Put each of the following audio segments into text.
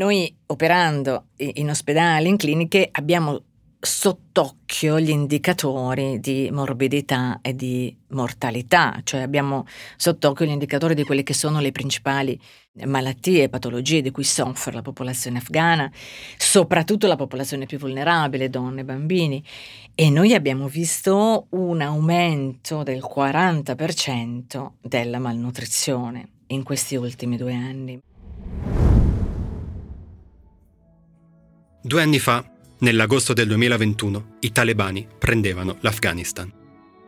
noi operando in ospedali, in cliniche, abbiamo sott'occhio gli indicatori di morbidità e di mortalità, cioè abbiamo sott'occhio gli indicatori di quelle che sono le principali malattie e patologie di cui soffre la popolazione afghana, soprattutto la popolazione più vulnerabile, donne e bambini. E noi abbiamo visto un aumento del 40% della malnutrizione in questi ultimi due anni. Due anni fa Nell'agosto del 2021 i talebani prendevano l'Afghanistan.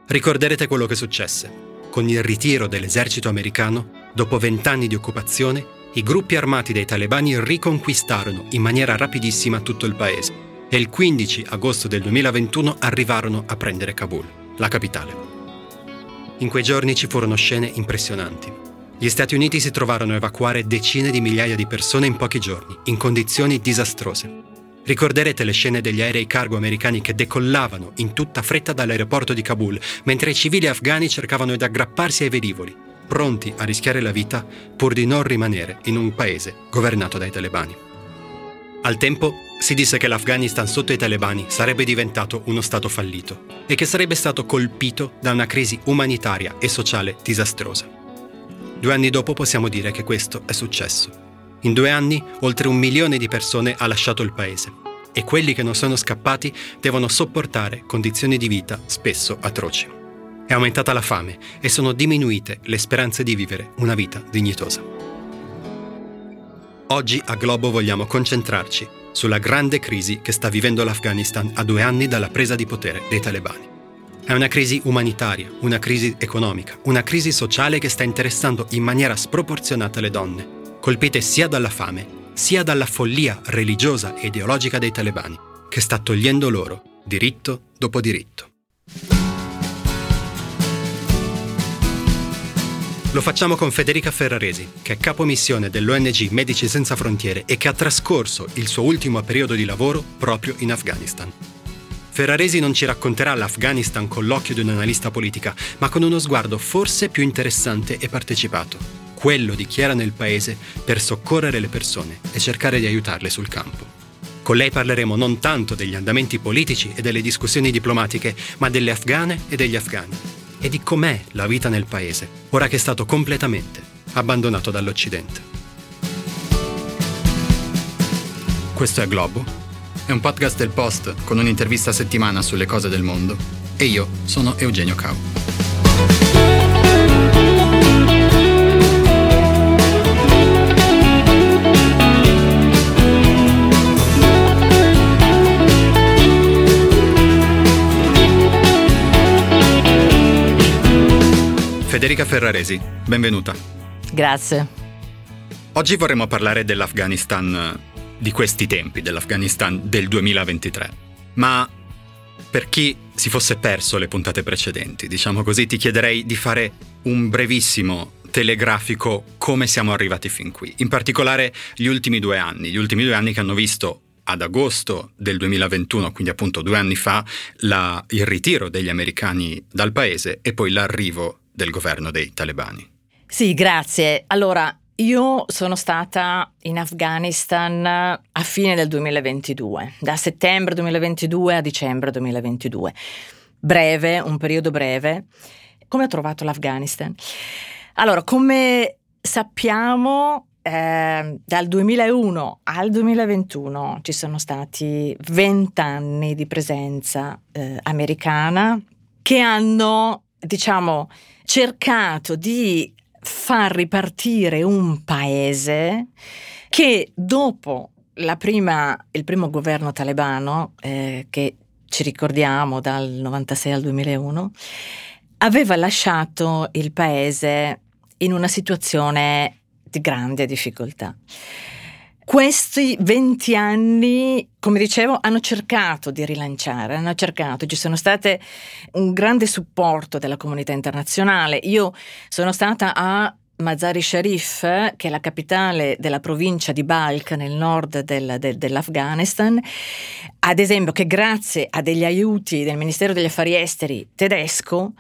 Ricorderete quello che successe. Con il ritiro dell'esercito americano, dopo vent'anni di occupazione, i gruppi armati dei talebani riconquistarono in maniera rapidissima tutto il paese e il 15 agosto del 2021 arrivarono a prendere Kabul, la capitale. In quei giorni ci furono scene impressionanti. Gli Stati Uniti si trovarono a evacuare decine di migliaia di persone in pochi giorni, in condizioni disastrose. Ricorderete le scene degli aerei cargo americani che decollavano in tutta fretta dall'aeroporto di Kabul, mentre i civili afghani cercavano di aggrapparsi ai velivoli, pronti a rischiare la vita pur di non rimanere in un paese governato dai talebani. Al tempo si disse che l'Afghanistan sotto i talebani sarebbe diventato uno Stato fallito e che sarebbe stato colpito da una crisi umanitaria e sociale disastrosa. Due anni dopo possiamo dire che questo è successo. In due anni oltre un milione di persone ha lasciato il paese e quelli che non sono scappati devono sopportare condizioni di vita spesso atroci. È aumentata la fame e sono diminuite le speranze di vivere una vita dignitosa. Oggi a Globo vogliamo concentrarci sulla grande crisi che sta vivendo l'Afghanistan a due anni dalla presa di potere dei talebani. È una crisi umanitaria, una crisi economica, una crisi sociale che sta interessando in maniera sproporzionata le donne colpite sia dalla fame sia dalla follia religiosa e ideologica dei talebani, che sta togliendo loro diritto dopo diritto. Lo facciamo con Federica Ferraresi, che è capomissione dell'ONG Medici Senza Frontiere e che ha trascorso il suo ultimo periodo di lavoro proprio in Afghanistan. Ferraresi non ci racconterà l'Afghanistan con l'occhio di un'analista politica, ma con uno sguardo forse più interessante e partecipato quello di chi era nel paese per soccorrere le persone e cercare di aiutarle sul campo. Con lei parleremo non tanto degli andamenti politici e delle discussioni diplomatiche, ma delle afghane e degli afghani e di com'è la vita nel paese, ora che è stato completamente abbandonato dall'Occidente. Questo è Globo, è un podcast del Post con un'intervista a settimana sulle cose del mondo e io sono Eugenio Cau. Federica Ferraresi, benvenuta. Grazie. Oggi vorremmo parlare dell'Afghanistan di questi tempi, dell'Afghanistan del 2023. Ma per chi si fosse perso le puntate precedenti, diciamo così, ti chiederei di fare un brevissimo telegrafico come siamo arrivati fin qui. In particolare gli ultimi due anni, gli ultimi due anni che hanno visto ad agosto del 2021, quindi appunto due anni fa, la, il ritiro degli americani dal paese e poi l'arrivo del governo dei talebani. Sì, grazie. Allora, io sono stata in Afghanistan a fine del 2022, da settembre 2022 a dicembre 2022. Breve, un periodo breve. Come ho trovato l'Afghanistan? Allora, come sappiamo, eh, dal 2001 al 2021 ci sono stati 20 anni di presenza eh, americana che hanno, diciamo, cercato di far ripartire un paese che dopo prima, il primo governo talebano, eh, che ci ricordiamo dal 96 al 2001, aveva lasciato il paese in una situazione di grande difficoltà. Questi 20 anni, come dicevo, hanno cercato di rilanciare, hanno cercato, ci sono state un grande supporto della comunità internazionale. Io sono stata a Mazari Sharif, che è la capitale della provincia di Balkh nel nord del, del, dell'Afghanistan, ad esempio che grazie a degli aiuti del Ministero degli Affari Esteri tedesco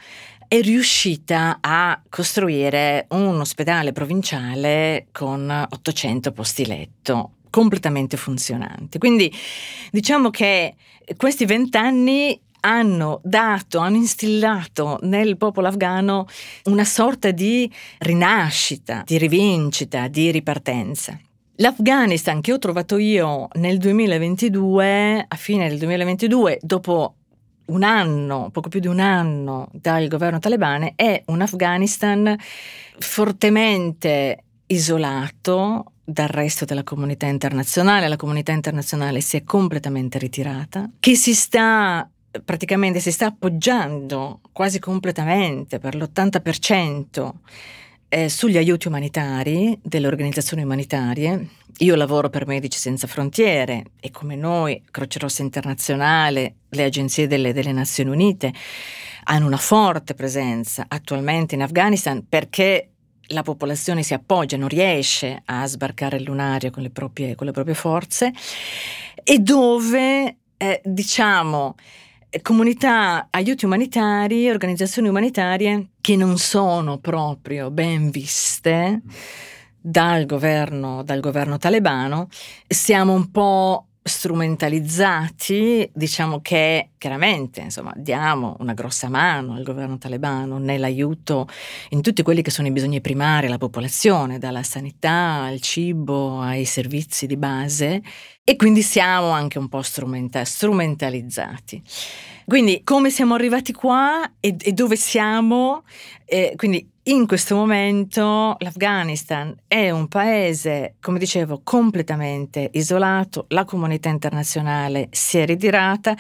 è riuscita a costruire un ospedale provinciale con 800 posti letto completamente funzionanti. Quindi diciamo che questi vent'anni hanno dato, hanno instillato nel popolo afghano una sorta di rinascita, di rivincita, di ripartenza. L'Afghanistan che ho trovato io nel 2022, a fine del 2022, dopo un anno, poco più di un anno dal governo talebane, è un Afghanistan fortemente isolato dal resto della comunità internazionale, la comunità internazionale si è completamente ritirata, che si sta praticamente si sta appoggiando quasi completamente per l'80% eh, sugli aiuti umanitari delle organizzazioni umanitarie. Io lavoro per Medici Senza Frontiere e come noi, Croce Rossa Internazionale, le agenzie delle, delle Nazioni Unite, hanno una forte presenza attualmente in Afghanistan perché la popolazione si appoggia, non riesce a sbarcare il lunario con le proprie, con le proprie forze e dove, eh, diciamo, comunità, aiuti umanitari, organizzazioni umanitarie che non sono proprio ben viste dal governo, dal governo talebano, siamo un po' strumentalizzati, diciamo che chiaramente insomma, diamo una grossa mano al governo talebano nell'aiuto in tutti quelli che sono i bisogni primari alla popolazione, dalla sanità al cibo ai servizi di base e quindi siamo anche un po' strumenta- strumentalizzati. Quindi come siamo arrivati qua e, e dove siamo? Eh, quindi in questo momento l'Afghanistan è un paese, come dicevo, completamente isolato, la comunità internazionale si è ritirata,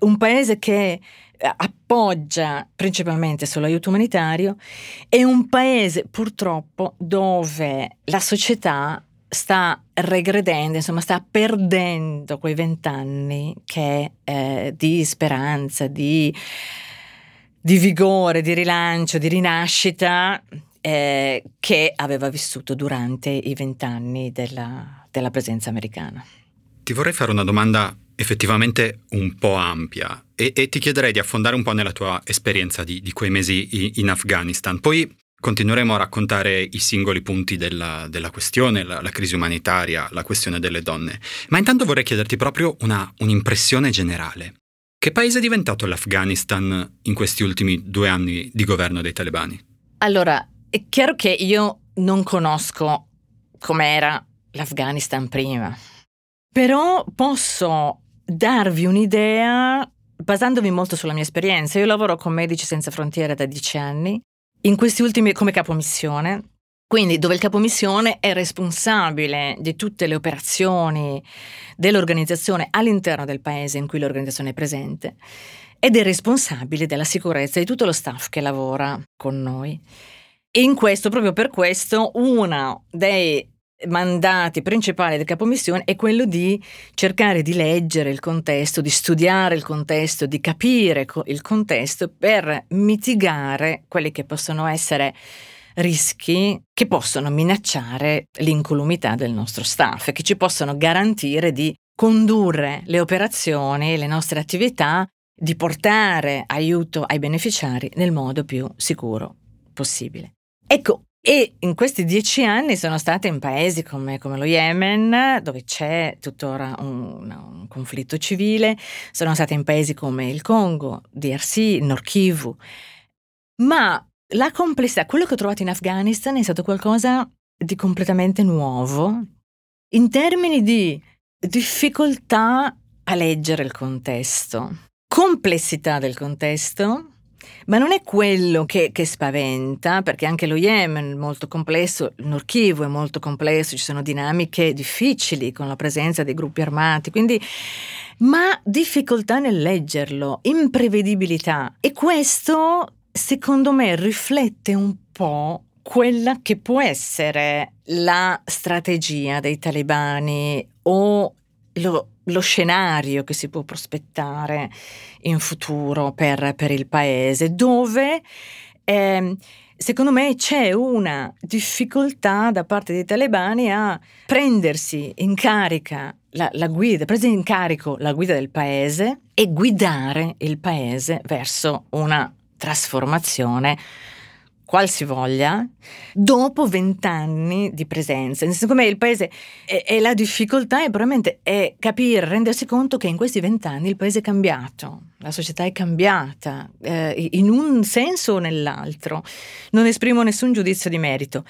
un paese che eh, appoggia principalmente sull'aiuto umanitario, è un paese purtroppo dove la società sta regredendo, insomma sta perdendo quei vent'anni che, eh, di speranza, di, di, vigore, di rilancio, di rinascita eh, che aveva vissuto durante i vent'anni della, della presenza americana. Ti vorrei fare una domanda effettivamente un po' ampia e, e, ti chiederei di affondare un po' nella tua esperienza di, di quei mesi in Afghanistan. Poi Continueremo a raccontare i singoli punti della, della questione, la, la, crisi umanitaria, la questione delle donne, ma intanto vorrei chiederti proprio una, un'impressione generale. Che paese è diventato l'Afghanistan in questi ultimi due anni di governo dei talebani? Allora, è chiaro che io non conosco com'era l'Afghanistan prima, però posso darvi un'idea basandomi molto sulla mia esperienza. Io lavoro con Medici Senza Frontiere da dieci anni in questi ultimi come capomissione, quindi dove il capomissione è responsabile di tutte le operazioni dell'organizzazione all'interno del paese in cui l'organizzazione è presente ed è responsabile della sicurezza di tutto lo staff che lavora con noi. E in questo, proprio per questo, uno dei mandati principali del capomissione è quello di cercare di leggere il contesto, di studiare il contesto, di capire il contesto per mitigare quelli che possono essere rischi che possono minacciare l'incolumità del nostro staff e che ci possono garantire di condurre le operazioni, le nostre attività, di portare aiuto ai beneficiari nel modo più sicuro possibile. Ecco, e in questi dieci anni sono stata in paesi come, come lo Yemen, dove c'è tuttora un, un, conflitto civile, sono stata in paesi come il Congo, DRC, Nord. Ma la complessità, quello che ho trovato in Afghanistan è stato qualcosa di completamente nuovo in termini di difficoltà a leggere il contesto, complessità del contesto ma non è quello che, che, spaventa, perché anche lo Yemen è molto complesso, il Nord Kivu è molto complesso, ci sono dinamiche difficili con la presenza dei gruppi armati, quindi ma difficoltà nel leggerlo, imprevedibilità. E questo, secondo me, riflette un po' quella che può essere la strategia dei talebani o lo, lo scenario che si può prospettare in futuro per, per il paese, dove eh, secondo me c'è una difficoltà da parte dei talebani a prendersi in carica la, la guida, prendere in carico la guida del paese e guidare il paese verso una trasformazione qualsivoglia dopo vent'anni di presenza. Secondo me il paese e la difficoltà è probabilmente è capire, rendersi conto che in questi vent'anni il paese è cambiato, la società è cambiata eh, in un senso o nell'altro. Non esprimo nessun giudizio di merito.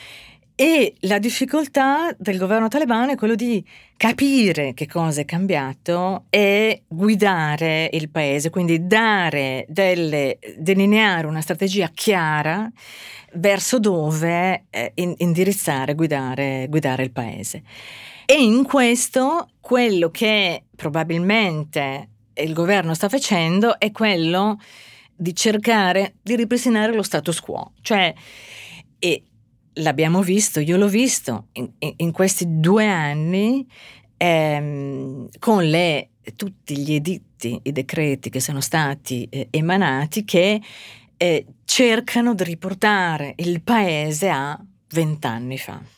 E la difficoltà del governo talebano è quello di capire che cosa è cambiato e guidare il paese, quindi dare delle, delineare una strategia chiara verso dove eh, indirizzare, guidare, guidare il paese. E in questo quello che probabilmente il governo sta facendo è quello di cercare di ripristinare lo status quo, cioè e l'abbiamo visto, io l'ho visto in, in questi due anni ehm, con le, tutti gli editti, i decreti che sono stati eh, emanati che eh, cercano di riportare il paese a vent'anni fa.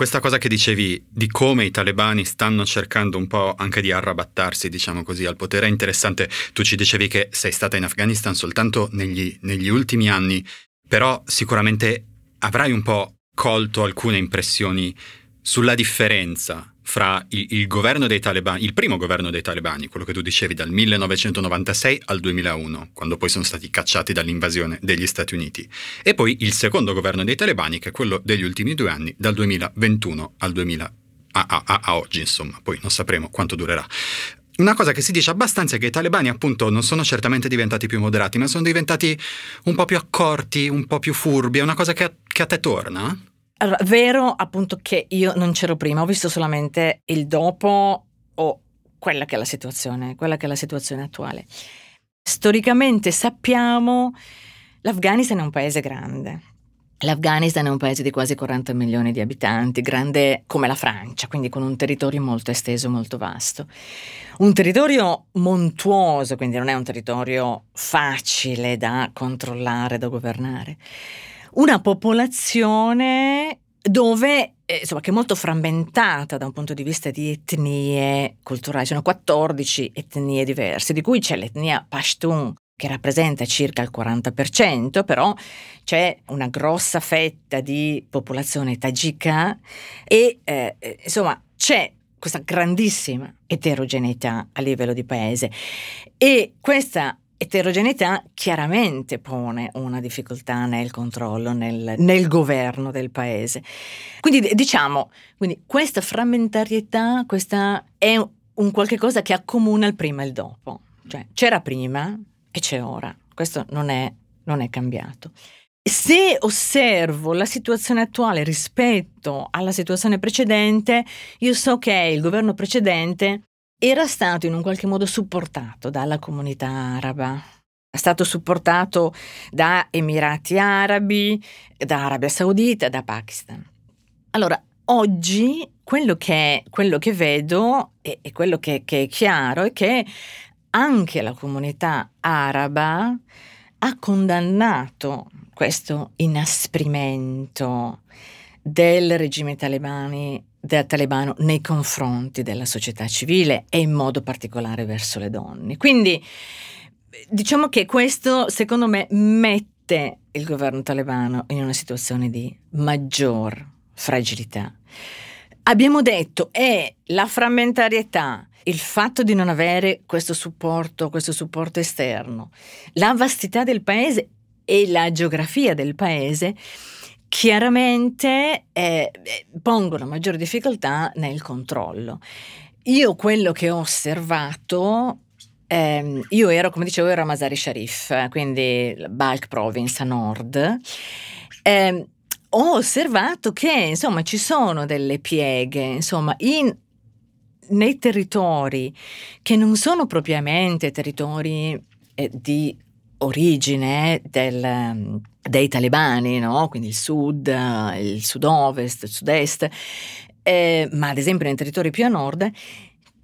Questa cosa che dicevi di come i talebani stanno cercando un po' anche di arrabattarsi, diciamo così, al potere è interessante. Tu ci dicevi che sei stata in Afghanistan soltanto negli, negli ultimi anni, però sicuramente avrai un po' colto alcune impressioni sulla differenza fra il, il, governo dei talebani, il primo governo dei talebani, quello che tu dicevi dal 1996 al 2001, quando poi sono stati cacciati dall'invasione degli Stati Uniti, e poi il secondo governo dei talebani, che è quello degli ultimi due anni, dal 2021 al 2000, a, a, a, oggi, insomma, poi non sapremo quanto durerà. Una cosa che si dice abbastanza è che i talebani appunto non sono certamente diventati più moderati, ma sono diventati un po' più accorti, un po' più furbi, è una cosa che a, che a te torna? Allora, vero appunto che io non c'ero prima, ho visto solamente il dopo o quella che è la situazione, quella che è la situazione attuale. Storicamente sappiamo l'Afghanistan è un paese grande. L'Afghanistan è un paese di quasi 40 milioni di abitanti, grande come la Francia, quindi con un territorio molto esteso, molto vasto. Un territorio montuoso, quindi non è un territorio facile da controllare, da governare una popolazione dove eh, insomma, che è molto frammentata da un punto di vista di etnie culturali. Sono 14 etnie diverse, di cui c'è l'etnia Pashtun che rappresenta circa il 40%, però c'è una grossa fetta di popolazione tagika e eh, insomma c'è questa grandissima eterogeneità a livello di paese e questa eterogeneità chiaramente pone una difficoltà nel controllo, nel, nel governo del paese. Quindi diciamo, quindi questa frammentarietà questa è un qualche cosa che accomuna il prima e il dopo. Cioè c'era prima e c'è ora. Questo non è, non è cambiato. Se osservo la situazione attuale rispetto alla situazione precedente, io so che il governo precedente era stato in un qualche modo supportato dalla comunità araba. È stato supportato da Emirati Arabi, da Arabia Saudita, da Pakistan. Allora, oggi quello che, quello che vedo e, e quello che, che è chiaro è che anche la comunità araba ha condannato questo inasprimento del regime talebani del talebano nei confronti della società civile e in modo particolare verso le donne. Quindi diciamo che questo secondo me mette il governo talebano in una situazione di maggior fragilità. Abbiamo detto è la frammentarietà, il fatto di non avere questo supporto, questo supporto esterno, la vastità del paese e la geografia del paese chiaramente eh, pongono maggiore difficoltà nel controllo. Io quello che ho osservato ehm, io ero, come dicevo, ero a Masari Sharif, quindi Balk Province a nord. Eh, ho osservato che insomma ci sono delle pieghe, insomma, in, nei territori che non sono propriamente territori eh, di origine del, dei talebani, no? quindi il sud, il sud-ovest, il sud-est, eh, ma ad esempio nei territori più a nord,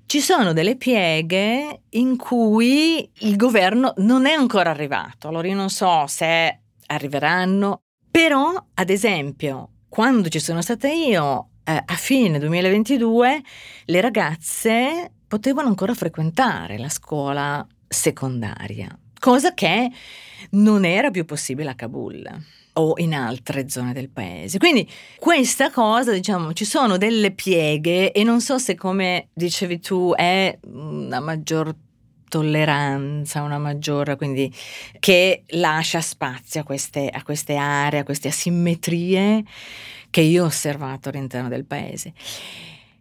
ci sono delle pieghe in cui il governo non è ancora arrivato. Allora io non so se arriveranno, però ad esempio quando ci sono stata io eh, a fine 2022 le ragazze potevano ancora frequentare la scuola secondaria, cosa che non era più possibile a Kabul o in altre zone del paese. Quindi questa cosa, diciamo, ci sono delle pieghe e non so se come dicevi tu è una maggior tolleranza, una maggiore, quindi che lascia spazio a queste, a queste aree, a queste asimmetrie che io ho osservato all'interno del paese.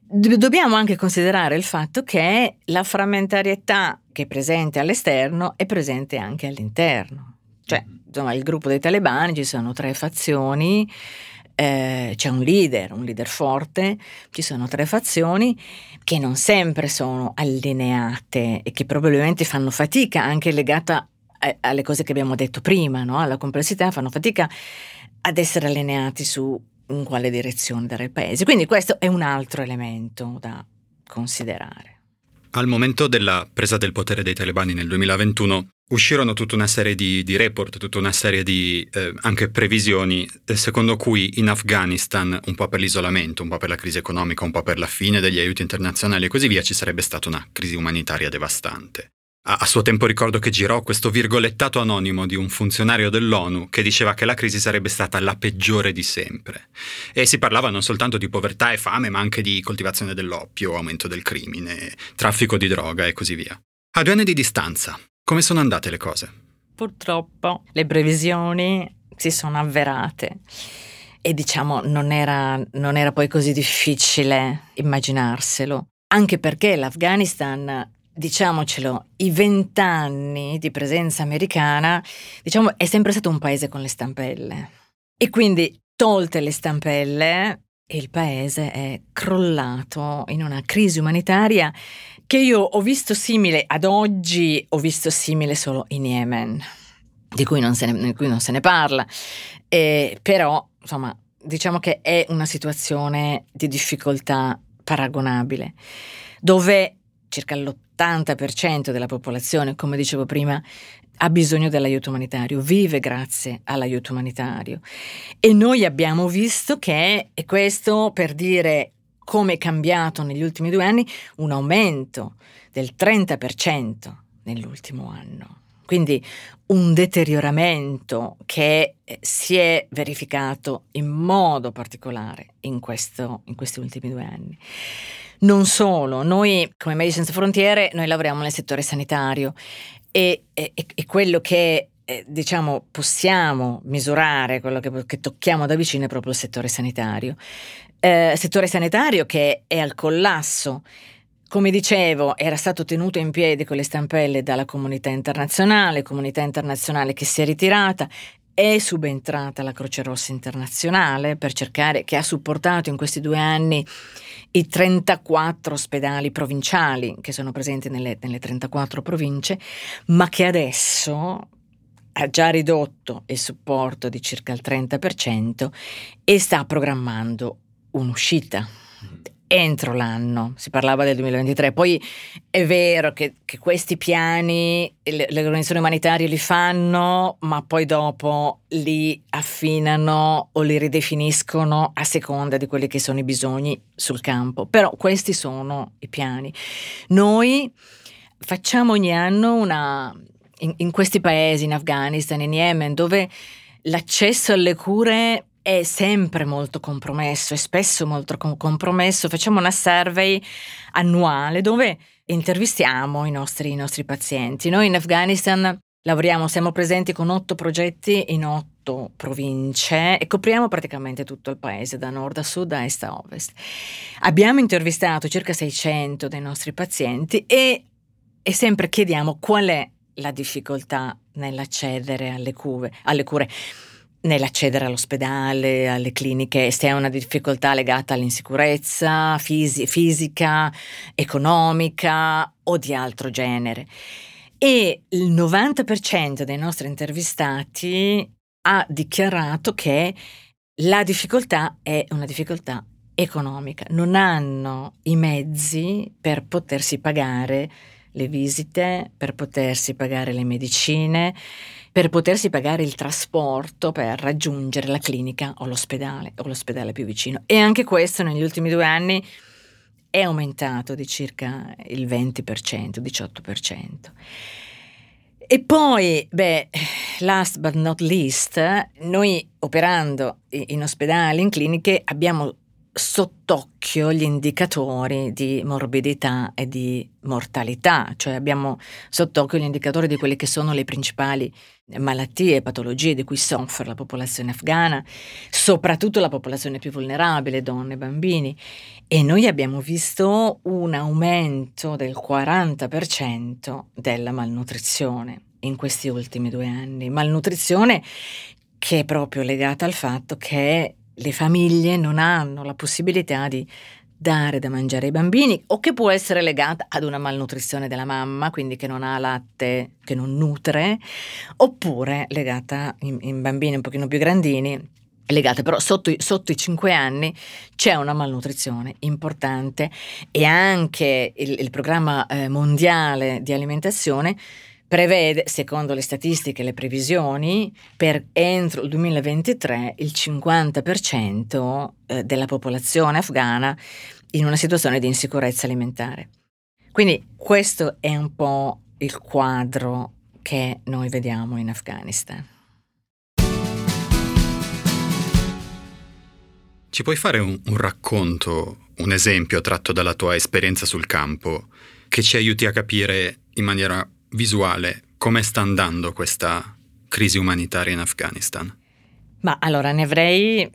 Dobbiamo anche considerare il fatto che la frammentarietà che è presente all'esterno è presente anche all'interno. Cioè, insomma, il gruppo dei talebani ci sono tre fazioni, eh, c'è un leader, un leader forte, ci sono tre fazioni che non sempre sono allineate e che probabilmente fanno fatica, anche legata a, alle cose che abbiamo detto prima, no? alla complessità, fanno fatica ad essere allineati su in quale direzione dare il paese. Quindi questo è un altro elemento da considerare. Al momento della presa del potere dei talebani nel 2021 uscirono tutta una serie di, di report, tutta una serie di eh, anche previsioni eh, secondo cui in Afghanistan, un po' per l'isolamento, un po' per la crisi economica, un po' per la fine degli aiuti internazionali e così via, ci sarebbe stata una crisi umanitaria devastante. A suo tempo ricordo che girò questo virgolettato anonimo di un funzionario dell'ONU che diceva che la crisi sarebbe stata la peggiore di sempre. E si parlava non soltanto di povertà e fame, ma anche di coltivazione dell'oppio, aumento del crimine, traffico di droga e così via. A due anni di distanza, come sono andate le cose? Purtroppo le previsioni si sono avverate e diciamo non era, non era poi così difficile immaginarselo, anche perché l'Afghanistan diciamocelo, i vent'anni di presenza americana, diciamo, è sempre stato un paese con le stampelle. E quindi, tolte le stampelle, il paese è crollato in una crisi umanitaria che io ho visto simile ad oggi, ho visto simile solo in Yemen, di cui non se ne, non se ne parla, eh, però insomma diciamo che è una situazione di difficoltà paragonabile, dove circa l'80% della popolazione, come dicevo prima, ha bisogno dell'aiuto umanitario, vive grazie all'aiuto umanitario. E noi abbiamo visto che, e questo per dire come è cambiato negli ultimi due anni, un aumento del 30% nell'ultimo anno. Quindi un deterioramento che si è verificato in modo particolare in, questo, in questi ultimi due anni. Non solo, noi come Medici Senza Frontiere, noi lavoriamo nel settore sanitario e, e, e quello che eh, diciamo possiamo misurare, quello che, che, tocchiamo da vicino è proprio il settore sanitario. Eh, settore sanitario che è al collasso. Come dicevo, era stato tenuto in piedi con le stampelle dalla comunità internazionale, comunità internazionale che si è ritirata, è subentrata la Croce Rossa internazionale per cercare, che ha supportato in questi due anni i 34 ospedali provinciali che sono presenti nelle, nelle 34 province, ma che adesso ha già ridotto il supporto di circa il 30% e sta programmando un'uscita entro l'anno, si parlava del 2023, poi è vero che, che questi piani le, le, organizzazioni umanitarie li fanno, ma poi dopo li affinano o li ridefiniscono a seconda di quelli che sono i bisogni sul campo, però questi sono i piani. Noi facciamo ogni anno una, in, in questi paesi, in Afghanistan, in Yemen, dove l'accesso alle cure è sempre molto compromesso, è spesso molto compromesso. Facciamo una survey annuale dove intervistiamo i nostri, i nostri pazienti. Noi in Afghanistan lavoriamo, siamo presenti con otto progetti in otto province e copriamo praticamente tutto il paese, da nord a sud, da est a ovest. Abbiamo intervistato circa 600 dei nostri pazienti e, e sempre chiediamo qual è la difficoltà nell'accedere alle, cure, alle cure nell'accedere all'ospedale, alle cliniche, se è una difficoltà legata all'insicurezza fisi- fisica, economica o di altro genere. E il 90% dei nostri intervistati ha dichiarato che la difficoltà è una difficoltà economica, non hanno i mezzi per potersi pagare le visite, per potersi pagare le medicine per potersi pagare il trasporto per raggiungere la clinica o l'ospedale o l'ospedale più vicino. E anche questo negli ultimi due anni è aumentato di circa il 20%, 18%. E poi, beh, last but not least, noi operando in ospedali, in cliniche, abbiamo sott'occhio gli indicatori di morbidità e di mortalità, cioè abbiamo sott'occhio gli indicatori di quelle che sono le principali malattie e patologie di cui soffre la popolazione afghana, soprattutto la popolazione più vulnerabile, donne e bambini. E noi abbiamo visto un aumento del 40% della malnutrizione in questi ultimi due anni. Malnutrizione che è proprio legata al fatto che le famiglie non hanno la possibilità di dare da mangiare ai bambini o che può essere legata ad una malnutrizione della mamma, quindi che non ha latte, che non nutre, oppure legata in, in bambini un pochino più grandini, legate però sotto, sotto, i 5 anni c'è una malnutrizione importante e anche il, il programma eh, mondiale di alimentazione prevede, secondo le statistiche e le previsioni, per entro il 2023 il 50% eh, della popolazione afghana in una situazione di insicurezza alimentare. Quindi questo è un po' il quadro che noi vediamo in Afghanistan. Ci puoi fare un, un racconto, un esempio tratto dalla tua esperienza sul campo che ci aiuti a capire in maniera visuale come sta andando questa crisi umanitaria in Afghanistan? Ma allora ne avrei,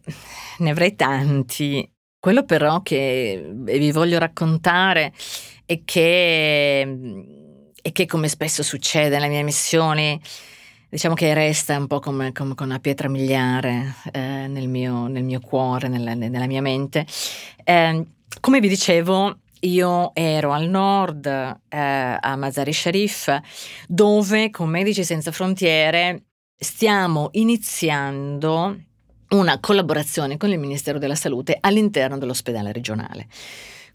ne avrei tanti. Quello però che vi voglio raccontare è che, è che come spesso succede nelle mie missioni, diciamo che resta un po' come, come una pietra miliare eh, nel, mio, nel, mio, cuore, nella, nella mia mente. Eh, come vi dicevo, io ero al nord, eh, a Mazari Sharif, dove con Medici Senza Frontiere stiamo iniziando una collaborazione con il Ministero della Salute all'interno dell'ospedale regionale.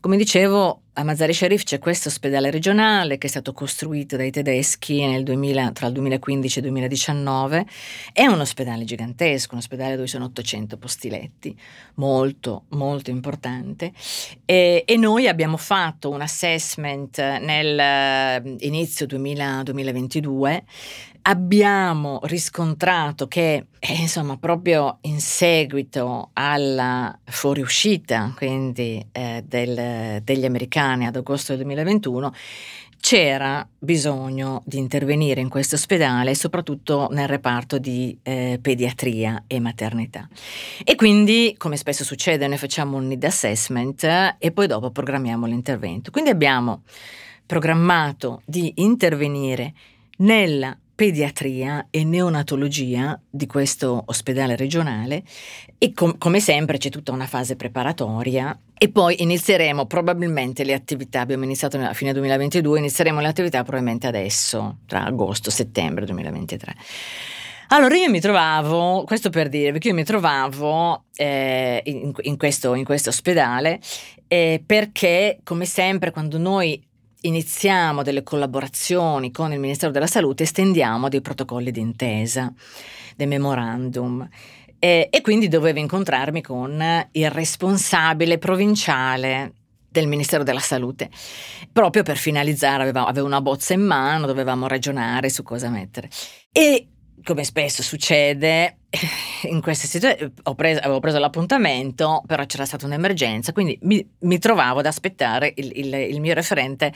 Come dicevo, a Mazari Sharif c'è questo ospedale regionale che è stato costruito dai tedeschi 2000, tra il 2015 e il 2019. È un ospedale gigantesco, un ospedale dove sono 800 posti letti, molto, molto importante. E, e noi abbiamo fatto un assessment nel eh, inizio 2000, 2022 abbiamo riscontrato che, eh, insomma, proprio in seguito alla fuoriuscita, quindi eh, del, degli americani ad agosto del 2021, c'era bisogno di intervenire in questo ospedale, soprattutto nel reparto di eh, pediatria e maternità. E quindi, come spesso succede, noi facciamo un need assessment eh, e poi dopo programmiamo l'intervento. Quindi abbiamo programmato di intervenire nella pediatria e neonatologia di questo ospedale regionale e com- come sempre c'è tutta una fase preparatoria e poi inizieremo probabilmente le attività, abbiamo iniziato a fine 2022, inizieremo le attività probabilmente adesso, tra agosto e settembre 2023. Allora io mi trovavo, questo per dire, perché io mi trovavo eh, in, in, questo, in, questo, ospedale eh, perché come sempre quando noi iniziamo delle collaborazioni con il Ministero della Salute, estendiamo dei protocolli d'intesa, dei memorandum. E, e quindi dovevo incontrarmi con il responsabile provinciale del Ministero della Salute, proprio per finalizzare, avevo, avevo una bozza in mano, dovevamo ragionare su cosa mettere. E come spesso succede, in queste situazioni preso, avevo preso l'appuntamento, però c'era stata un'emergenza, quindi mi, mi trovavo ad aspettare il, il, il mio referente,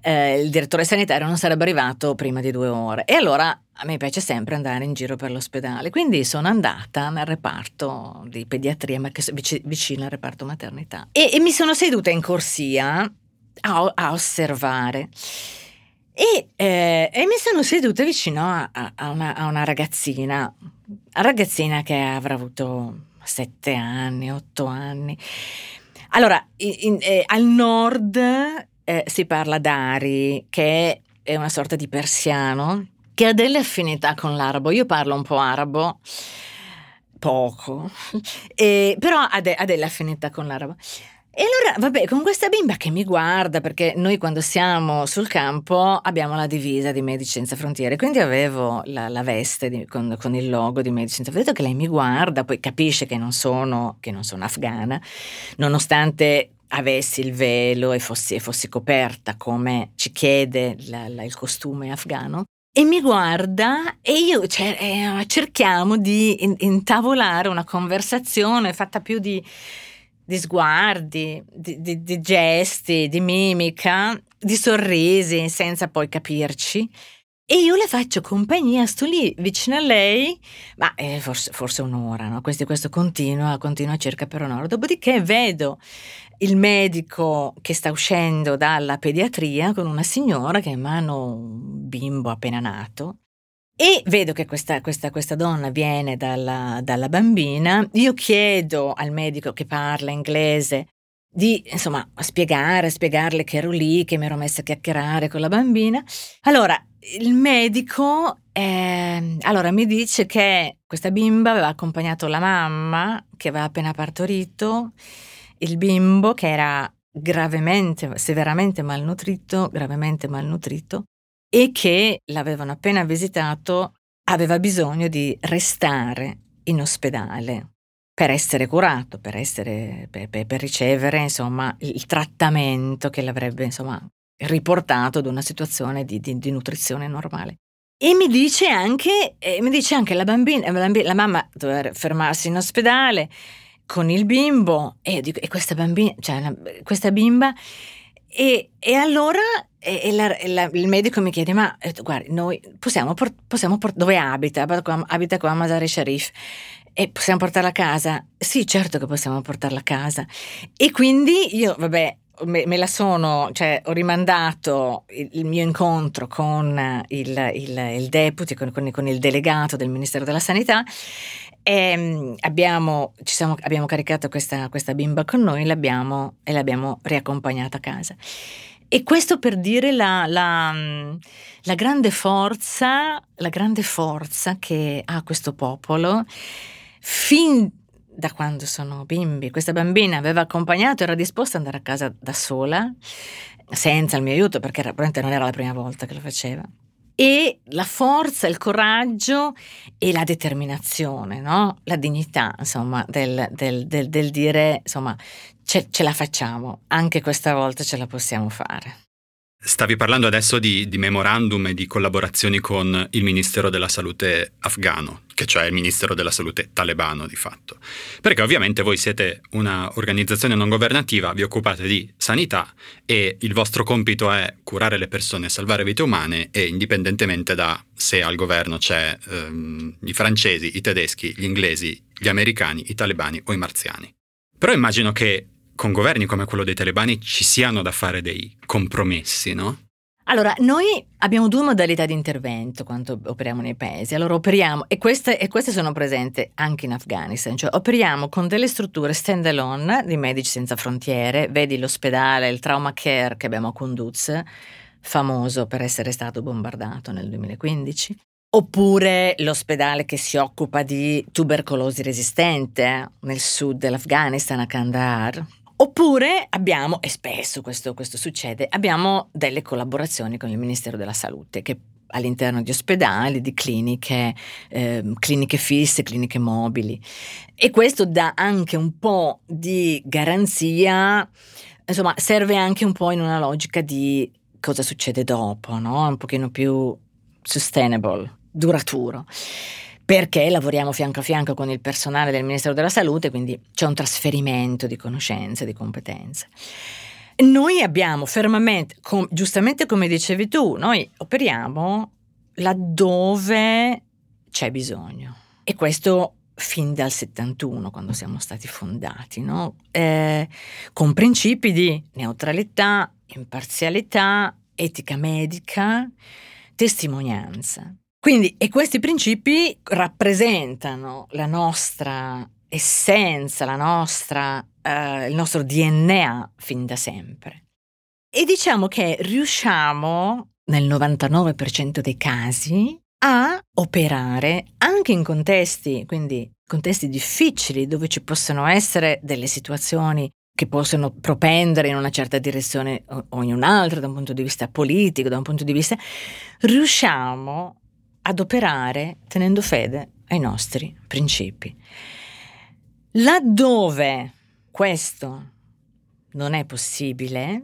eh, il direttore sanitario non sarebbe arrivato prima di due ore. E allora a me piace sempre andare in giro per l'ospedale, quindi sono andata nel reparto di pediatria, ma vicino al reparto maternità. E, e mi sono seduta in corsia a, a osservare. E, eh, e, mi sono seduta vicino a, a, una, a, una, ragazzina, una ragazzina che avrà avuto sette anni, otto anni. Allora, in, in, eh, al nord eh, si parla d'Ari, che è una sorta di persiano, che ha delle affinità con l'arabo. Io parlo un po' arabo, poco, però ha, de, ha delle affinità con l'arabo. E allora, vabbè, con questa bimba che mi guarda, perché noi quando siamo sul campo abbiamo la divisa di Medici Senza Frontiere, quindi avevo la, la veste di, con, con, il logo di Medici Senza Frontiere, che lei mi guarda, poi capisce che non sono, che non sono afghana, nonostante avessi il velo e fossi, e fossi coperta come ci chiede la, la, il costume afghano. e mi guarda e io cioè, eh, cerchiamo di in- intavolare una conversazione fatta più di, di sguardi, di, di, di, gesti, di mimica, di sorrisi, senza poi capirci. E io le faccio compagnia, sto lì vicino a lei, ma eh, forse, forse, un'ora, no? Questo, questo continua, continua circa per un'ora. Dopodiché vedo il medico che sta uscendo dalla pediatria con una signora che ha in mano un bimbo appena nato e vedo che questa, questa, questa donna viene dalla, dalla, bambina. Io chiedo al medico che parla inglese di insomma spiegare, spiegarle che ero lì, che mi ero messa a chiacchierare con la bambina. Allora, il medico eh, allora, mi dice che questa bimba aveva accompagnato la mamma che aveva appena partorito il bimbo che era gravemente, severamente malnutrito, gravemente malnutrito e che l'avevano appena visitato aveva bisogno di restare in ospedale per essere curato, per, essere, per, per ricevere insomma, il trattamento che l'avrebbe insomma, riportato ad una situazione di, di, di nutrizione normale. E mi dice anche, mi dice anche la bambina, la, bambina, la mamma doveva fermarsi in ospedale, con il bimbo e dico, e questa bambina, cioè questa bimba, e, e allora e, la, la, il medico mi chiede, ma eh, guardi, noi possiamo, possiamo dove abita? Abita qua a Masari Sharif. E possiamo portarla a casa? Sì, certo che possiamo portarla a casa. E quindi io, vabbè, me, me la sono, cioè ho rimandato il, il mio incontro con il, il, il deputy, con, con, con il delegato del Ministero della Sanità e ehm, abbiamo, siamo, abbiamo caricato questa, questa, bimba con noi l'abbiamo, e l'abbiamo riaccompagnata a casa. E questo per dire la, la, la, grande forza, la grande forza che ha questo popolo fin da quando sono bimbi. Questa bambina aveva accompagnato, era disposta ad andare a casa da sola, senza il mio aiuto, perché probabilmente non era la prima volta che lo faceva e la forza, il coraggio e la determinazione, no? la dignità, insomma, del, del, del, del dire, insomma, ce, ce la facciamo, anche questa volta ce la possiamo fare. Stavi parlando adesso di, di, memorandum e di collaborazioni con il Ministero della Salute afghano, che cioè il Ministero della Salute talebano di fatto. Perché ovviamente voi siete un'organizzazione non governativa, vi occupate di sanità e il vostro compito è curare le persone, salvare vite umane e indipendentemente da se al governo c'è ehm, i francesi, i tedeschi, gli inglesi, gli americani, i talebani o i marziani. Però immagino che con governi come quello dei talebani ci siano da fare dei compromessi, no? Allora, noi abbiamo due modalità di intervento quando operiamo nei paesi. Allora, operiamo, e queste, e queste sono presenti anche in Afghanistan, cioè operiamo con delle strutture stand alone di Medici Senza Frontiere, vedi l'ospedale, il trauma care che abbiamo a Kunduz, famoso per essere stato bombardato nel 2015. Oppure l'ospedale che si occupa di tubercolosi resistente nel sud dell'Afghanistan, a Kandahar, Oppure abbiamo, e spesso questo, questo succede, abbiamo delle collaborazioni con il Ministero della Salute che all'interno di ospedali, di cliniche, eh, cliniche fisse, cliniche mobili. E questo dà anche un po' di garanzia, insomma, serve anche un po' in una logica di cosa succede dopo, no? Un pochino più sustainable, duraturo perché lavoriamo fianco a fianco con il personale del Ministero della Salute, quindi c'è un trasferimento di conoscenze, di competenze. Noi abbiamo fermamente, com, giustamente come dicevi tu, noi operiamo laddove c'è bisogno. E questo fin dal 71, quando siamo stati fondati, no? eh, con principi di neutralità, imparzialità, etica medica, testimonianza. Quindi, e questi principi rappresentano la nostra essenza, la nostra, eh, il nostro DNA fin da sempre. E diciamo che riusciamo, nel 99% dei casi, a operare anche in contesti, quindi contesti difficili dove ci possono essere delle situazioni che possono propendere in una certa direzione o in un'altra da un punto di vista politico, da un punto di vista, riusciamo ad operare tenendo fede ai nostri principi. Laddove questo non è possibile,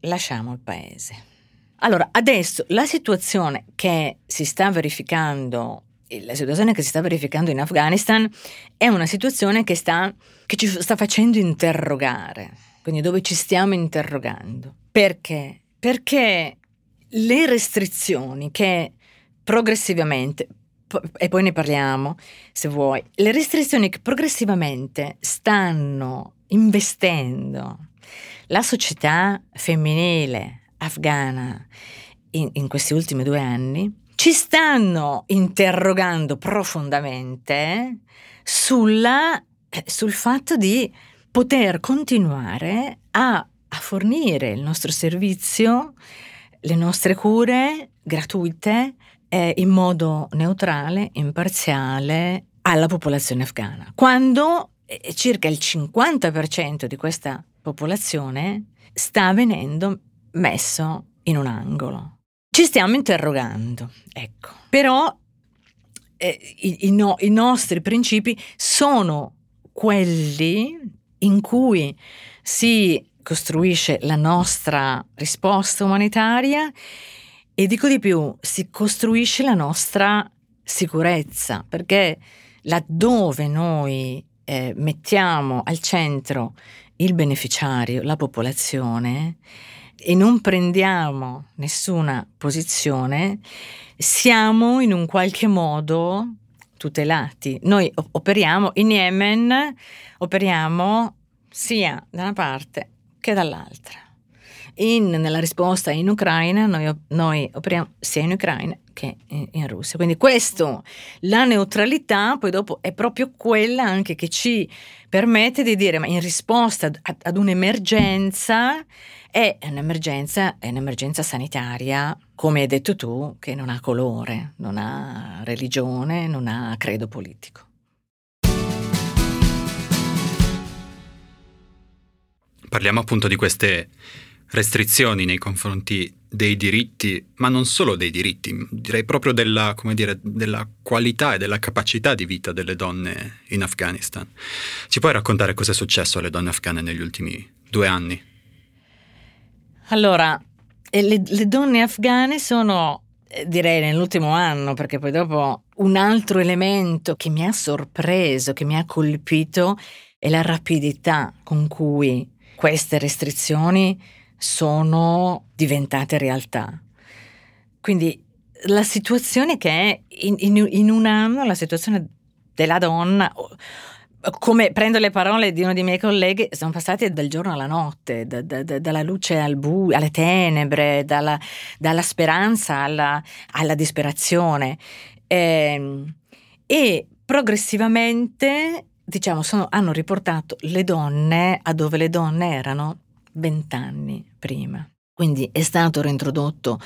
lasciamo il paese. Allora, adesso la situazione che si sta verificando la situazione che si sta verificando in Afghanistan è una situazione che, sta, che ci sta facendo interrogare, quindi dove ci stiamo interrogando. Perché? Perché le restrizioni che progressivamente, e poi ne parliamo se vuoi, le restrizioni che progressivamente stanno investendo la società femminile afghana in, in questi ultimi due anni, ci stanno interrogando profondamente sulla, sul fatto di poter continuare a, a fornire il nostro servizio, le nostre cure gratuite eh, in modo neutrale, imparziale alla popolazione afghana. Quando eh, circa il 50% di questa popolazione sta venendo messo in un angolo. Ci stiamo interrogando, ecco. Però eh, i, i, no, i nostri principi sono quelli in cui si costruisce la nostra risposta umanitaria e dico di più, si costruisce la nostra sicurezza, perché laddove noi eh, mettiamo al centro il beneficiario, la popolazione, e non prendiamo nessuna posizione, siamo in un qualche modo tutelati. Noi operiamo in Yemen, operiamo sia da una parte che dall'altra. In, nella risposta in Ucraina noi, noi, operiamo sia in Ucraina che in, in, Russia. Quindi questo, la neutralità poi dopo è proprio quella anche che ci permette di dire ma in risposta ad, ad un'emergenza è un'emergenza, è un'emergenza sanitaria, come hai detto tu, che non ha colore, non ha religione, non ha credo politico. Parliamo appunto di queste restrizioni nei confronti dei diritti, ma non solo dei diritti, direi proprio della, dire, della, qualità e della capacità di vita delle donne in Afghanistan. Ci puoi raccontare cosa è successo alle donne afghane negli ultimi due anni? Allora, le, le donne afghane sono eh, direi nell'ultimo anno, perché poi dopo un altro elemento che mi ha sorpreso, che mi ha colpito, è la rapidità con cui queste restrizioni sono diventate realtà. Quindi la situazione che è in, in, in un anno, la situazione della donna come prendo le parole di uno dei miei colleghi, sono passati dal giorno alla notte, da, da, da, dalla luce al buio, alle tenebre, dalla, dalla speranza alla, alla disperazione. E, ehm, e progressivamente, diciamo, sono, hanno riportato le donne a dove le donne erano vent'anni prima. Quindi è stato reintrodotto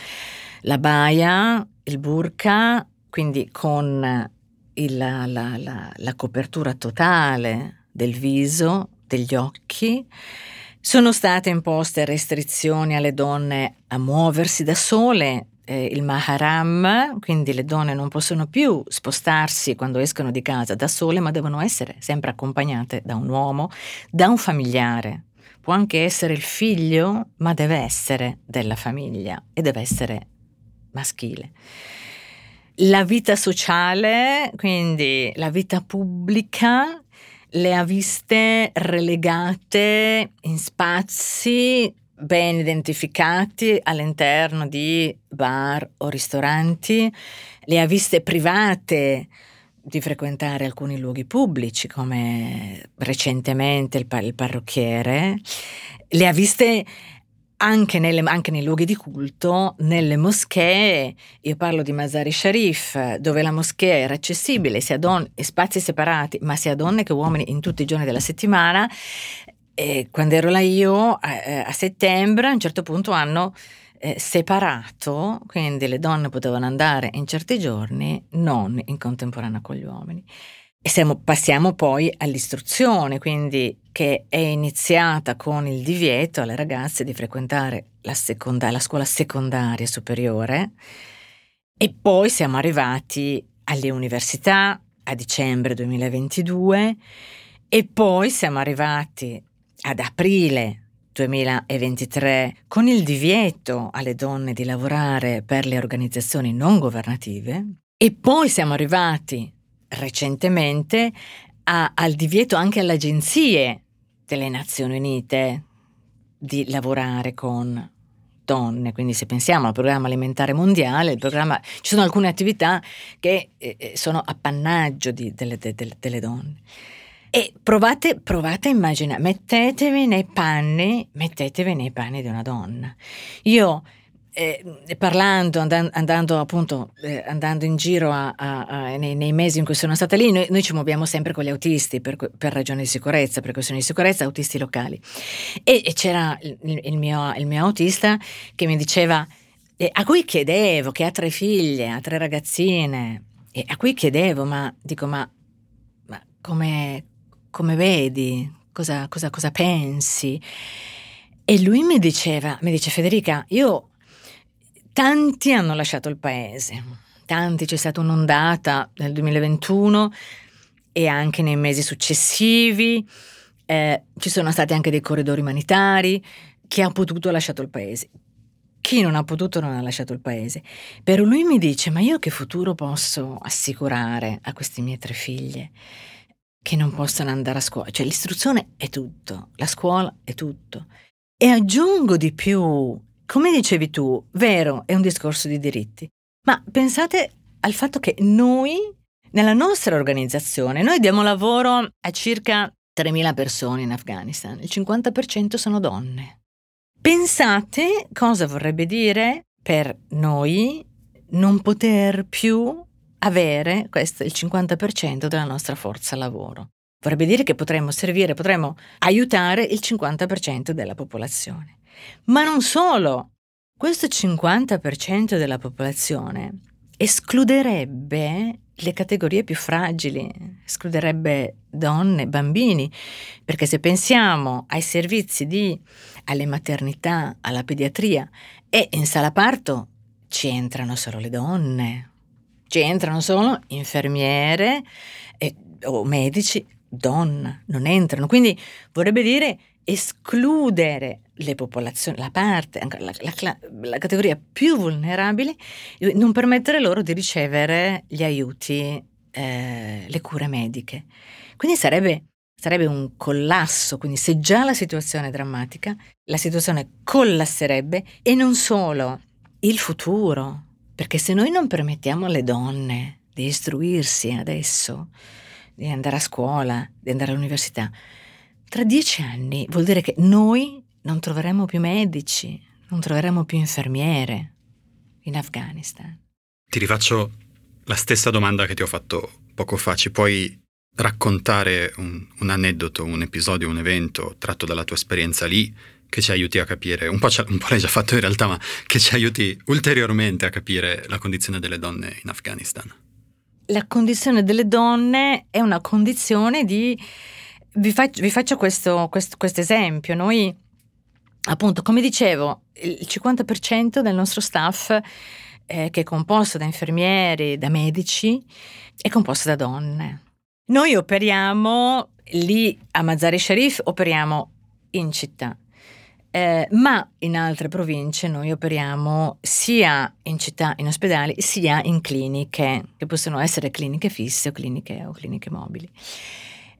la baia, il burka, quindi con il, la, la, la copertura totale del viso, degli occhi. Sono state imposte restrizioni alle donne a muoversi da sole, eh, il maharam, quindi le donne non possono più spostarsi quando escono di casa da sole, ma devono essere sempre accompagnate da un uomo, da un familiare. Può anche essere il figlio, ma deve essere della famiglia e deve essere maschile la vita sociale, quindi la vita pubblica, le ha viste relegate in spazi ben identificati all'interno di bar o ristoranti, le ha viste private di frequentare alcuni luoghi pubblici come recentemente il, il parrucchiere, le ha viste anche, nelle, anche, nei luoghi di culto, nelle moschee, io parlo di Mazari Sharif, dove la moschea era accessibile, sia donne, spazi separati, ma sia donne che uomini in tutti i giorni della settimana. E quando ero là io, a, a settembre, a un certo punto hanno eh, separato, quindi le donne potevano andare in certi giorni, non in contemporanea con gli uomini. E siamo, passiamo poi all'istruzione, quindi che è iniziata con il divieto alle ragazze di frequentare la, seconda, la scuola secondaria superiore e poi siamo arrivati alle università a dicembre 2022 e poi siamo arrivati ad aprile 2023 con il divieto alle donne di lavorare per le organizzazioni non governative e poi siamo arrivati recentemente a, al divieto anche alle agenzie delle Nazioni Unite di lavorare con donne, quindi se pensiamo al programma alimentare mondiale, programma, ci sono alcune attività che eh, eh sono appannaggio di, delle, delle, delle donne. E provate, provate a immaginare, mettetevi nei panni, mettetevi nei panni di una donna. Io eh, parlando, andando, andando, appunto, eh, andando in giro a, a, a, nei, nei, mesi in cui sono stata lì, noi, noi ci muoviamo sempre con gli autisti per, per, ragioni di sicurezza, per questioni di sicurezza, autisti locali. E, e c'era il, il, mio, il, mio, autista che mi diceva, eh, a cui chiedevo, che ha tre figlie, ha tre ragazzine, e a cui chiedevo, ma dico, ma, ma come, come vedi? Cosa, cosa, cosa pensi? E lui mi diceva, mi dice Federica, io tanti hanno lasciato il paese, tanti, c'è stata un'ondata nel 2021 e anche nei mesi successivi, eh, ci sono stati anche dei corridori umanitari, chi ha potuto ha lasciato il paese. Chi non ha potuto non ha lasciato il paese. Però lui mi dice, ma io che futuro posso assicurare a queste mie tre figlie? Che non possono andare a scuola, cioè l'istruzione è tutto, la scuola è tutto. E aggiungo di più, come dicevi tu, vero, è un discorso di diritti, ma pensate al fatto che noi, nella nostra organizzazione, noi diamo lavoro a circa 3.000 persone in Afghanistan, il 50% sono donne. Pensate cosa vorrebbe dire per noi non poter più avere questo, il 50% della nostra forza lavoro. Vorrebbe dire che potremmo servire, potremmo aiutare il 50% della popolazione. Ma non solo, questo 50% della popolazione escluderebbe le categorie più fragili, escluderebbe donne, bambini, perché se pensiamo ai servizi di, alle maternità, alla pediatria e in sala parto ci entrano solo le donne, ci entrano solo infermiere eh, o medici, donna, non entrano. Quindi vorrebbe dire escludere le popolazioni, la parte, la, la, la, categoria più vulnerabile, non permettere loro di ricevere gli aiuti, eh, le cure mediche. Quindi sarebbe, sarebbe un collasso, quindi se già la situazione è drammatica, la situazione collasserebbe e non solo il futuro, perché se noi non permettiamo alle donne di istruirsi adesso, di andare a scuola, di andare all'università, tra dieci anni vuol dire che noi non troveremo più medici, non troveremo più infermiere in Afghanistan. Ti rifaccio la stessa domanda che ti ho fatto poco fa. Ci puoi raccontare un, un aneddoto, un episodio, un evento tratto dalla tua esperienza lì che ci aiuti a capire, un po', un po', l'hai già fatto in realtà, ma che ci aiuti ulteriormente a capire la condizione delle donne in Afghanistan. La condizione delle donne è una condizione di... Vi faccio, vi faccio questo, questo, questo esempio. Noi, appunto, come dicevo, il 50% del nostro staff eh, che è composto da infermieri, da medici, è composto da donne. Noi operiamo lì a Mazar-e Sharif, operiamo in città. Eh, ma in altre province noi operiamo sia in città, in ospedali, sia in cliniche, che possono essere cliniche fisse o cliniche, o cliniche mobili.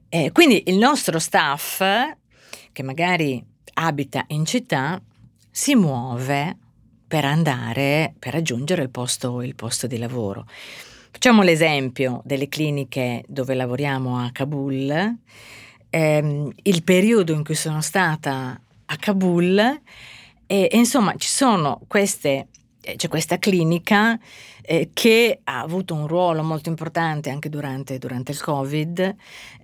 Eh, quindi il nostro staff, che magari abita in città, si muove per andare, per raggiungere il posto, il posto di lavoro. Facciamo l'esempio delle cliniche dove lavoriamo a Kabul. Eh, il periodo in cui sono stata a Kabul e, e insomma ci sono queste eh, c'è questa clinica eh, che ha avuto un ruolo molto importante anche durante, durante il Covid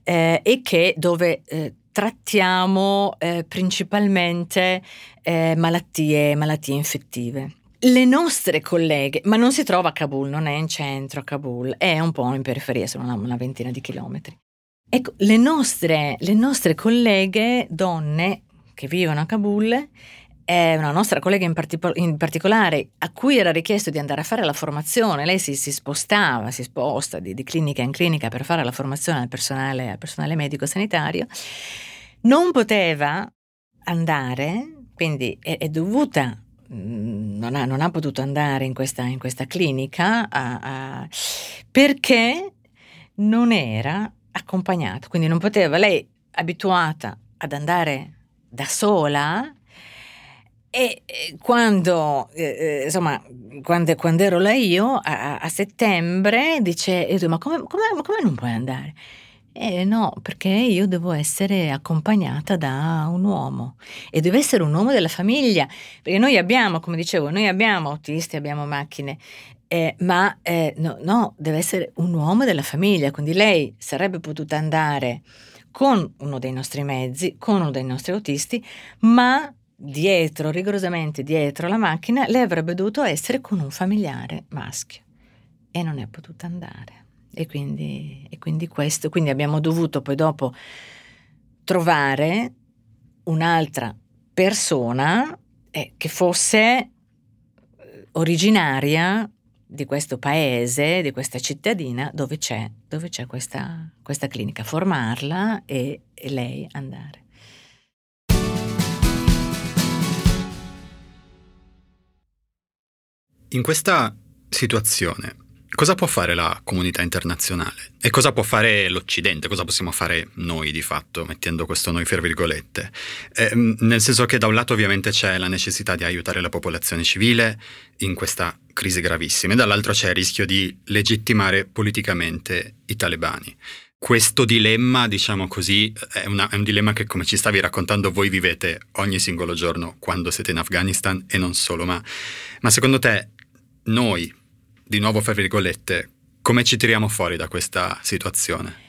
eh, e che dove eh, trattiamo eh, principalmente eh, malattie, malattie infettive. Le nostre colleghe, ma non si trova a Kabul, non è in centro a Kabul, è un po' in periferia, sono una, ventina di chilometri. Ecco, le nostre, le nostre colleghe donne che vivono a Kabul una nostra collega in, partic- in, particolare a cui era richiesto di andare a fare la formazione, lei si, si spostava, si sposta di, di, clinica in clinica per fare la formazione al personale, al personale medico-sanitario, non poteva andare, quindi è, è dovuta mm, non ha, non ha, potuto andare in questa, in questa clinica a, a, perché non era accompagnata, quindi non poteva, lei abituata ad andare da sola e quando, eh, eh, insomma, quando, quando, ero là io a, a settembre dice, ma come, come, come non puoi andare? Eh no, perché io devo essere accompagnata da un uomo e deve essere un uomo della famiglia, perché noi abbiamo, come dicevo, noi abbiamo autisti, abbiamo macchine, eh, ma eh, no, no, deve essere un uomo della famiglia, quindi lei sarebbe potuta andare con uno dei nostri mezzi, con uno dei nostri autisti, ma dietro, rigorosamente dietro la macchina, lei avrebbe dovuto essere con un familiare maschio e non è potuta andare. E quindi, e quindi questo, quindi abbiamo dovuto poi dopo trovare un'altra persona eh, che fosse eh, originaria di questo paese, di questa cittadina dove c'è, dove c'è questa, questa, clinica, formarla e, e lei andare. In questa situazione Cosa può fare la comunità internazionale? E cosa può fare l'Occidente? Cosa possiamo fare noi di fatto, mettendo questo noi fra virgolette? Eh, nel senso che da un lato ovviamente c'è la necessità di aiutare la popolazione civile in questa crisi gravissima e dall'altro c'è il rischio di legittimare politicamente i talebani. Questo dilemma, diciamo così, è, una, è, un dilemma che come ci stavi raccontando voi vivete ogni singolo giorno quando siete in Afghanistan e non solo, ma, ma secondo te noi di nuovo fra virgolette, come ci tiriamo fuori da questa situazione?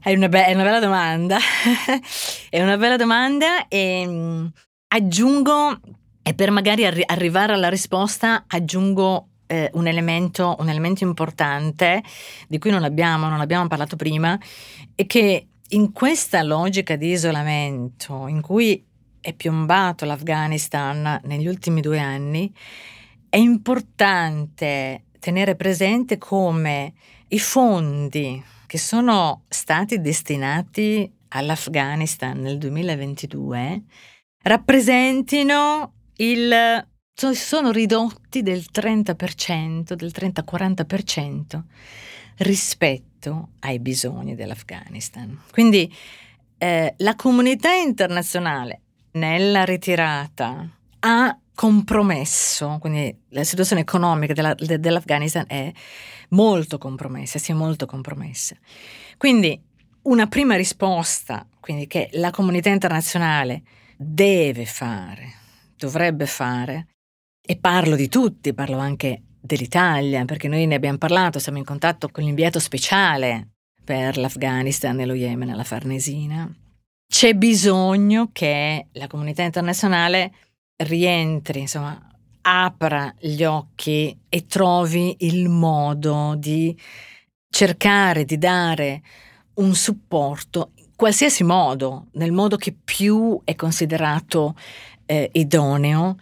È una, be- è una bella domanda, è una bella domanda e mm, aggiungo, e per magari arri- arrivare alla risposta, aggiungo eh, un, elemento, un elemento importante di cui non abbiamo, non abbiamo parlato prima, e che in questa logica di isolamento in cui è piombato l'Afghanistan negli ultimi due anni, è importante tenere presente come i fondi che sono stati destinati all'Afghanistan nel 2022 rappresentino il sono ridotti del 30%, del 30-40% rispetto ai bisogni dell'Afghanistan. Quindi eh, la comunità internazionale nella ritirata ha compromesso, quindi la situazione economica della, de, dell'Afghanistan è molto compromessa, si è molto compromessa. Quindi una prima risposta, quindi che la comunità internazionale deve fare, dovrebbe fare, e parlo di tutti, parlo anche dell'Italia, perché noi ne abbiamo parlato, siamo in contatto con l'inviato speciale per l'Afghanistan e lo Yemen, la Farnesina. C'è bisogno che la comunità internazionale rientri, insomma, apra gli occhi e trovi il modo di cercare di dare un supporto in qualsiasi modo, nel modo che più è considerato eh, idoneo,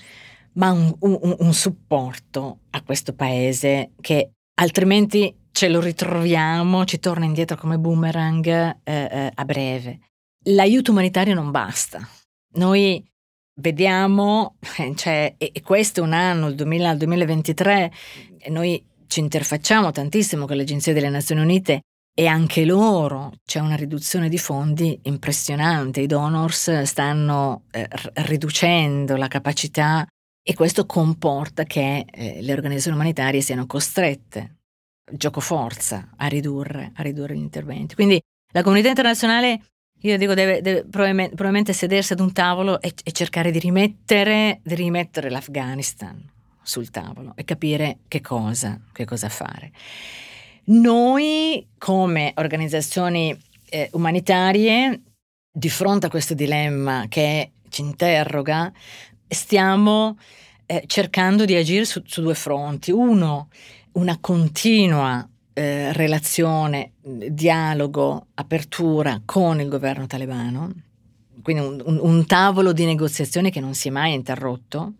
ma un, un, un, supporto a questo paese che altrimenti ce lo ritroviamo, ci torna indietro come boomerang eh, eh, a breve. L'aiuto umanitario non basta. Noi vediamo, cioè, e, e questo è un anno, il 2000 al 2023, e noi ci interfacciamo tantissimo con l'Agenzia delle Nazioni Unite e anche loro c'è una riduzione di fondi impressionante, i donors stanno eh, riducendo la capacità e questo comporta che eh, le organizzazioni umanitarie siano costrette, gioco forza, a ridurre, a ridurre gli interventi. Quindi la comunità internazionale io dico, deve, deve probabilmente, probabilmente, sedersi ad un tavolo e, e cercare di rimettere, di rimettere, l'Afghanistan sul tavolo e capire che cosa, che cosa fare. Noi, come organizzazioni eh, umanitarie, di fronte a questo dilemma che ci interroga, stiamo eh, cercando di agire su, su due fronti. Uno, una continua eh, relazione, dialogo, apertura con il governo talebano, quindi un, un, un tavolo di negoziazione che non si è mai interrotto.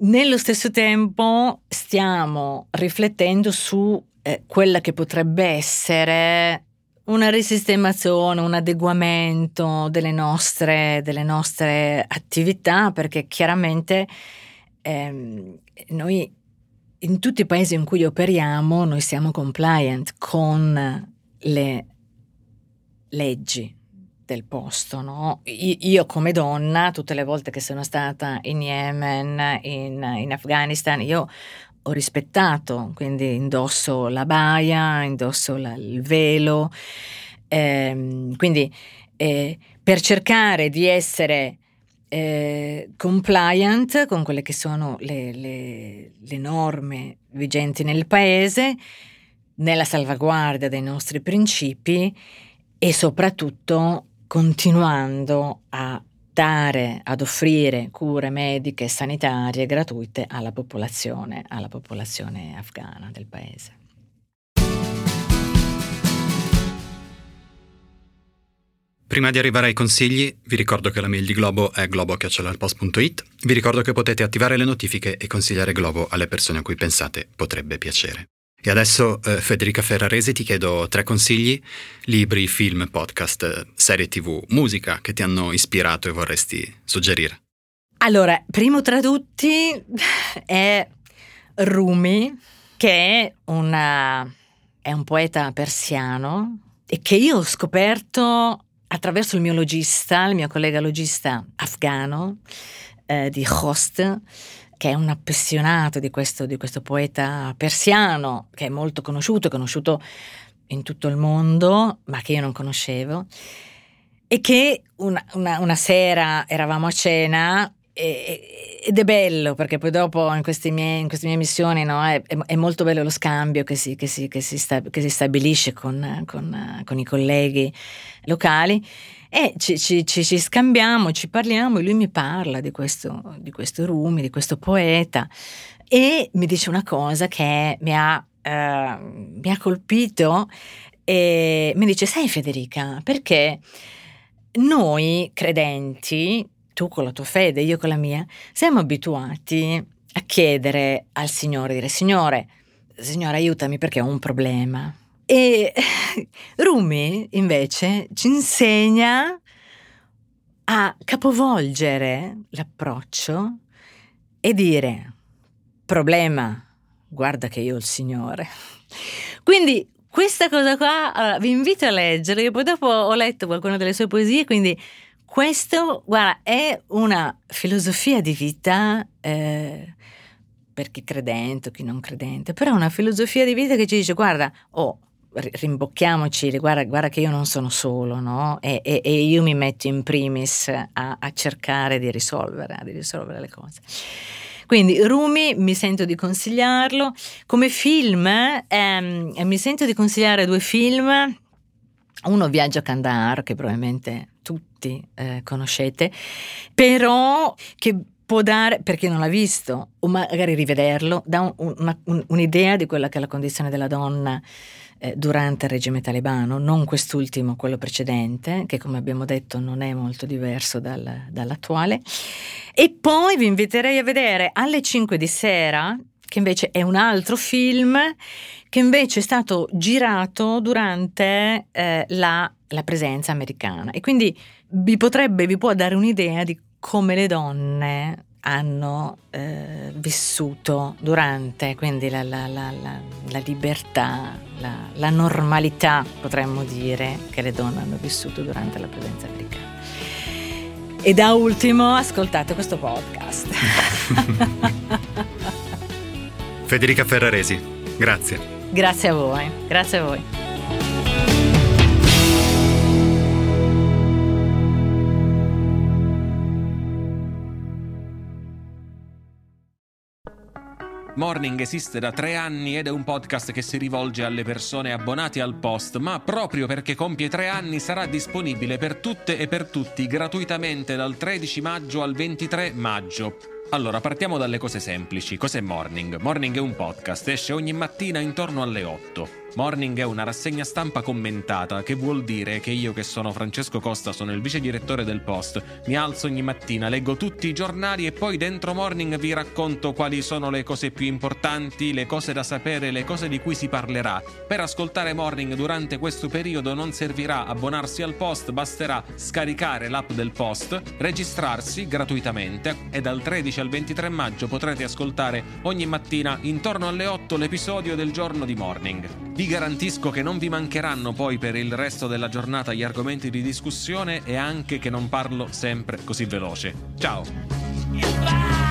Nello stesso tempo stiamo riflettendo su eh, quella che potrebbe essere una risistemazione, un adeguamento delle nostre, delle nostre attività, perché chiaramente ehm, noi in tutti i paesi in cui operiamo noi siamo compliant con le leggi del posto. No? Io come donna, tutte le volte che sono stata in Yemen, in, in Afghanistan, io ho rispettato, quindi indosso la baia, indosso la, il velo, ehm, quindi eh, per cercare di essere eh, compliant con quelle che sono le, le, le norme vigenti nel paese, nella salvaguardia dei nostri principi e soprattutto continuando a dare, ad offrire cure mediche e sanitarie gratuite alla popolazione, alla popolazione afghana del paese. Prima di arrivare ai consigli, vi ricordo che la mail di Globo è globo.it. Vi ricordo che potete attivare le notifiche e consigliare Globo alle persone a cui pensate potrebbe piacere. E adesso, eh, Federica Ferraresi, ti chiedo tre consigli, libri, film, podcast, serie tv, musica che ti hanno ispirato e vorresti suggerire. Allora, primo tra tutti è Rumi, che è, una, è un poeta persiano e che io ho scoperto attraverso il mio logista, il mio collega logista afgano eh, di Khost, che è un appassionato di questo, di questo poeta persiano, che è molto conosciuto, conosciuto in tutto il mondo, ma che io non conoscevo, e che una, una, una sera eravamo a cena ed è bello perché poi dopo in, miei, in queste mie missioni no, è, è, molto bello lo scambio che si, che si, che si, sta, che si stabilisce con, con, con, i colleghi locali. E ci, ci, ci, ci, scambiamo, ci parliamo e lui mi parla di questo, di questo Rumi, di questo poeta e mi dice una cosa che mi ha, eh, mi ha colpito e mi dice sai Federica perché noi credenti, tu con la tua fede, io con la mia, siamo abituati a chiedere al Signore, dire Signore, Signore aiutami perché ho un problema e Rumi invece ci insegna a capovolgere l'approccio e dire problema, guarda che io ho il Signore. Quindi questa cosa qua allora, vi invito a leggere, io poi dopo ho letto qualcuna delle sue poesie, quindi questo, guarda, è una filosofia di vita eh, per chi credente o chi non credente, però è una filosofia di vita che ci dice, guarda, oh, rimbocchiamoci, guarda, guarda, che io non sono solo, no? E, e, e io mi metto in primis a, a, cercare di risolvere, di risolvere le cose. Quindi Rumi mi sento di consigliarlo. Come film ehm, mi sento di consigliare due film. Uno Viaggio a Kandahar, che probabilmente tutti eh, conoscete, però che può dare, per chi non l'ha visto, o magari rivederlo, dà un, una, un, un'idea di quella che è la condizione della donna eh, durante il regime talebano, non quest'ultimo, quello precedente, che come abbiamo detto non è molto diverso dal, dall'attuale. E poi vi inviterei a vedere alle 5 di sera, che invece è un altro film, che invece è stato girato durante eh, la, la presenza americana. E quindi vi potrebbe, vi può dare un'idea di come le donne hanno eh, vissuto durante, quindi la, la, la, la libertà, la, normalità, potremmo dire, che le donne hanno vissuto durante la presenza americana. E da ultimo ascoltate questo podcast. Federica Ferraresi, grazie. Grazie a voi, grazie a voi. Morning esiste da tre anni ed è un podcast che si rivolge alle persone abbonate al post, ma proprio perché compie tre anni sarà disponibile per tutte e per tutti gratuitamente dal 13 maggio al 23 maggio. Allora, partiamo dalle cose semplici. Cos'è Morning? Morning è un podcast, esce ogni mattina intorno alle 8. Morning è una rassegna stampa commentata, che vuol dire che io che sono Francesco Costa, sono il vice direttore del Post, mi alzo ogni mattina, leggo tutti i giornali e poi dentro Morning vi racconto quali sono le cose più importanti, le cose da sapere, le cose di cui si parlerà. Per ascoltare Morning durante questo periodo non servirà abbonarsi al Post, basterà scaricare l'app del Post, registrarsi gratuitamente e dal 13 al 23 maggio potrete ascoltare ogni mattina intorno alle 8 l'episodio del giorno di Morning. Vi garantisco che non vi mancheranno poi per il resto della giornata gli argomenti di discussione e anche che non parlo sempre così veloce. Ciao!